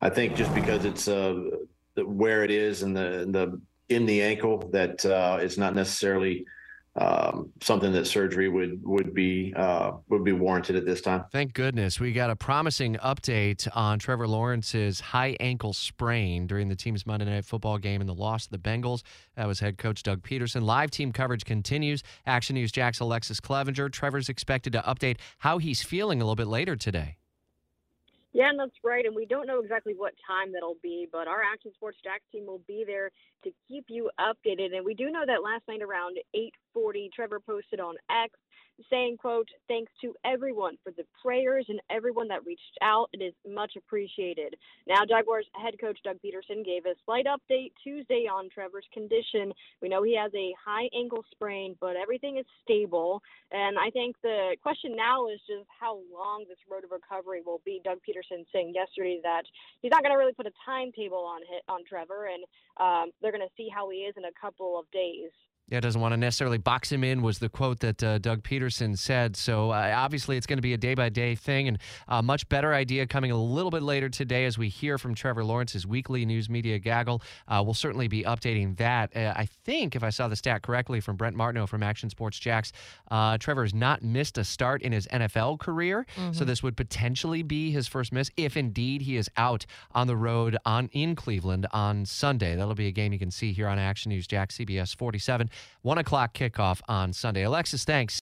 I think just because it's uh, where it is and the the in the ankle that uh, it's not necessarily um, something that surgery would would be uh, would be warranted at this time. Thank goodness we got a promising update on Trevor Lawrence's high ankle sprain during the team's Monday Night Football game and the loss to the Bengals. That was head coach Doug Pederson. Live team coverage continues. Action News Jax Alexus Cleavenger. Trevor's expected to update how he's feeling a little bit later today. Yeah, and that's right. And we don't know exactly what time that'll be, but our Action Sports Jax team will be there to keep you updated. And we do know that last night around 8:40, Trevor posted on X saying, quote, thanks to everyone for the prayers and everyone that reached out. It is much appreciated. Now, Jaguars head coach Doug Pederson gave a slight update Tuesday on Trevor's condition. We know he has a high ankle sprain, but everything is stable. And I think the question now is just how long this road of recovery will be. Doug Pederson saying yesterday that he's not going to really put a timetable on hit, on Trevor, and um, they're going to see how he is in a couple of days. Yeah, doesn't want to necessarily box him in was the quote that uh, Doug Pederson said. So uh, obviously, it's going to be a day by day thing, and a much better idea coming a little bit later today as we hear from Trevor Lawrence's weekly news media gaggle. Uh, we'll certainly be updating that. Uh, I think, if I saw the stat correctly from Brent Martineau from Action Sports Jax, uh, Trevor has not missed a start in his NFL career, mm-hmm. so this would potentially be his first miss if indeed he is out on the road on in Cleveland on Sunday. That'll be a game you can see here on Action News Jax CBS 47. One o'clock kickoff on Sunday. Alexus, thanks.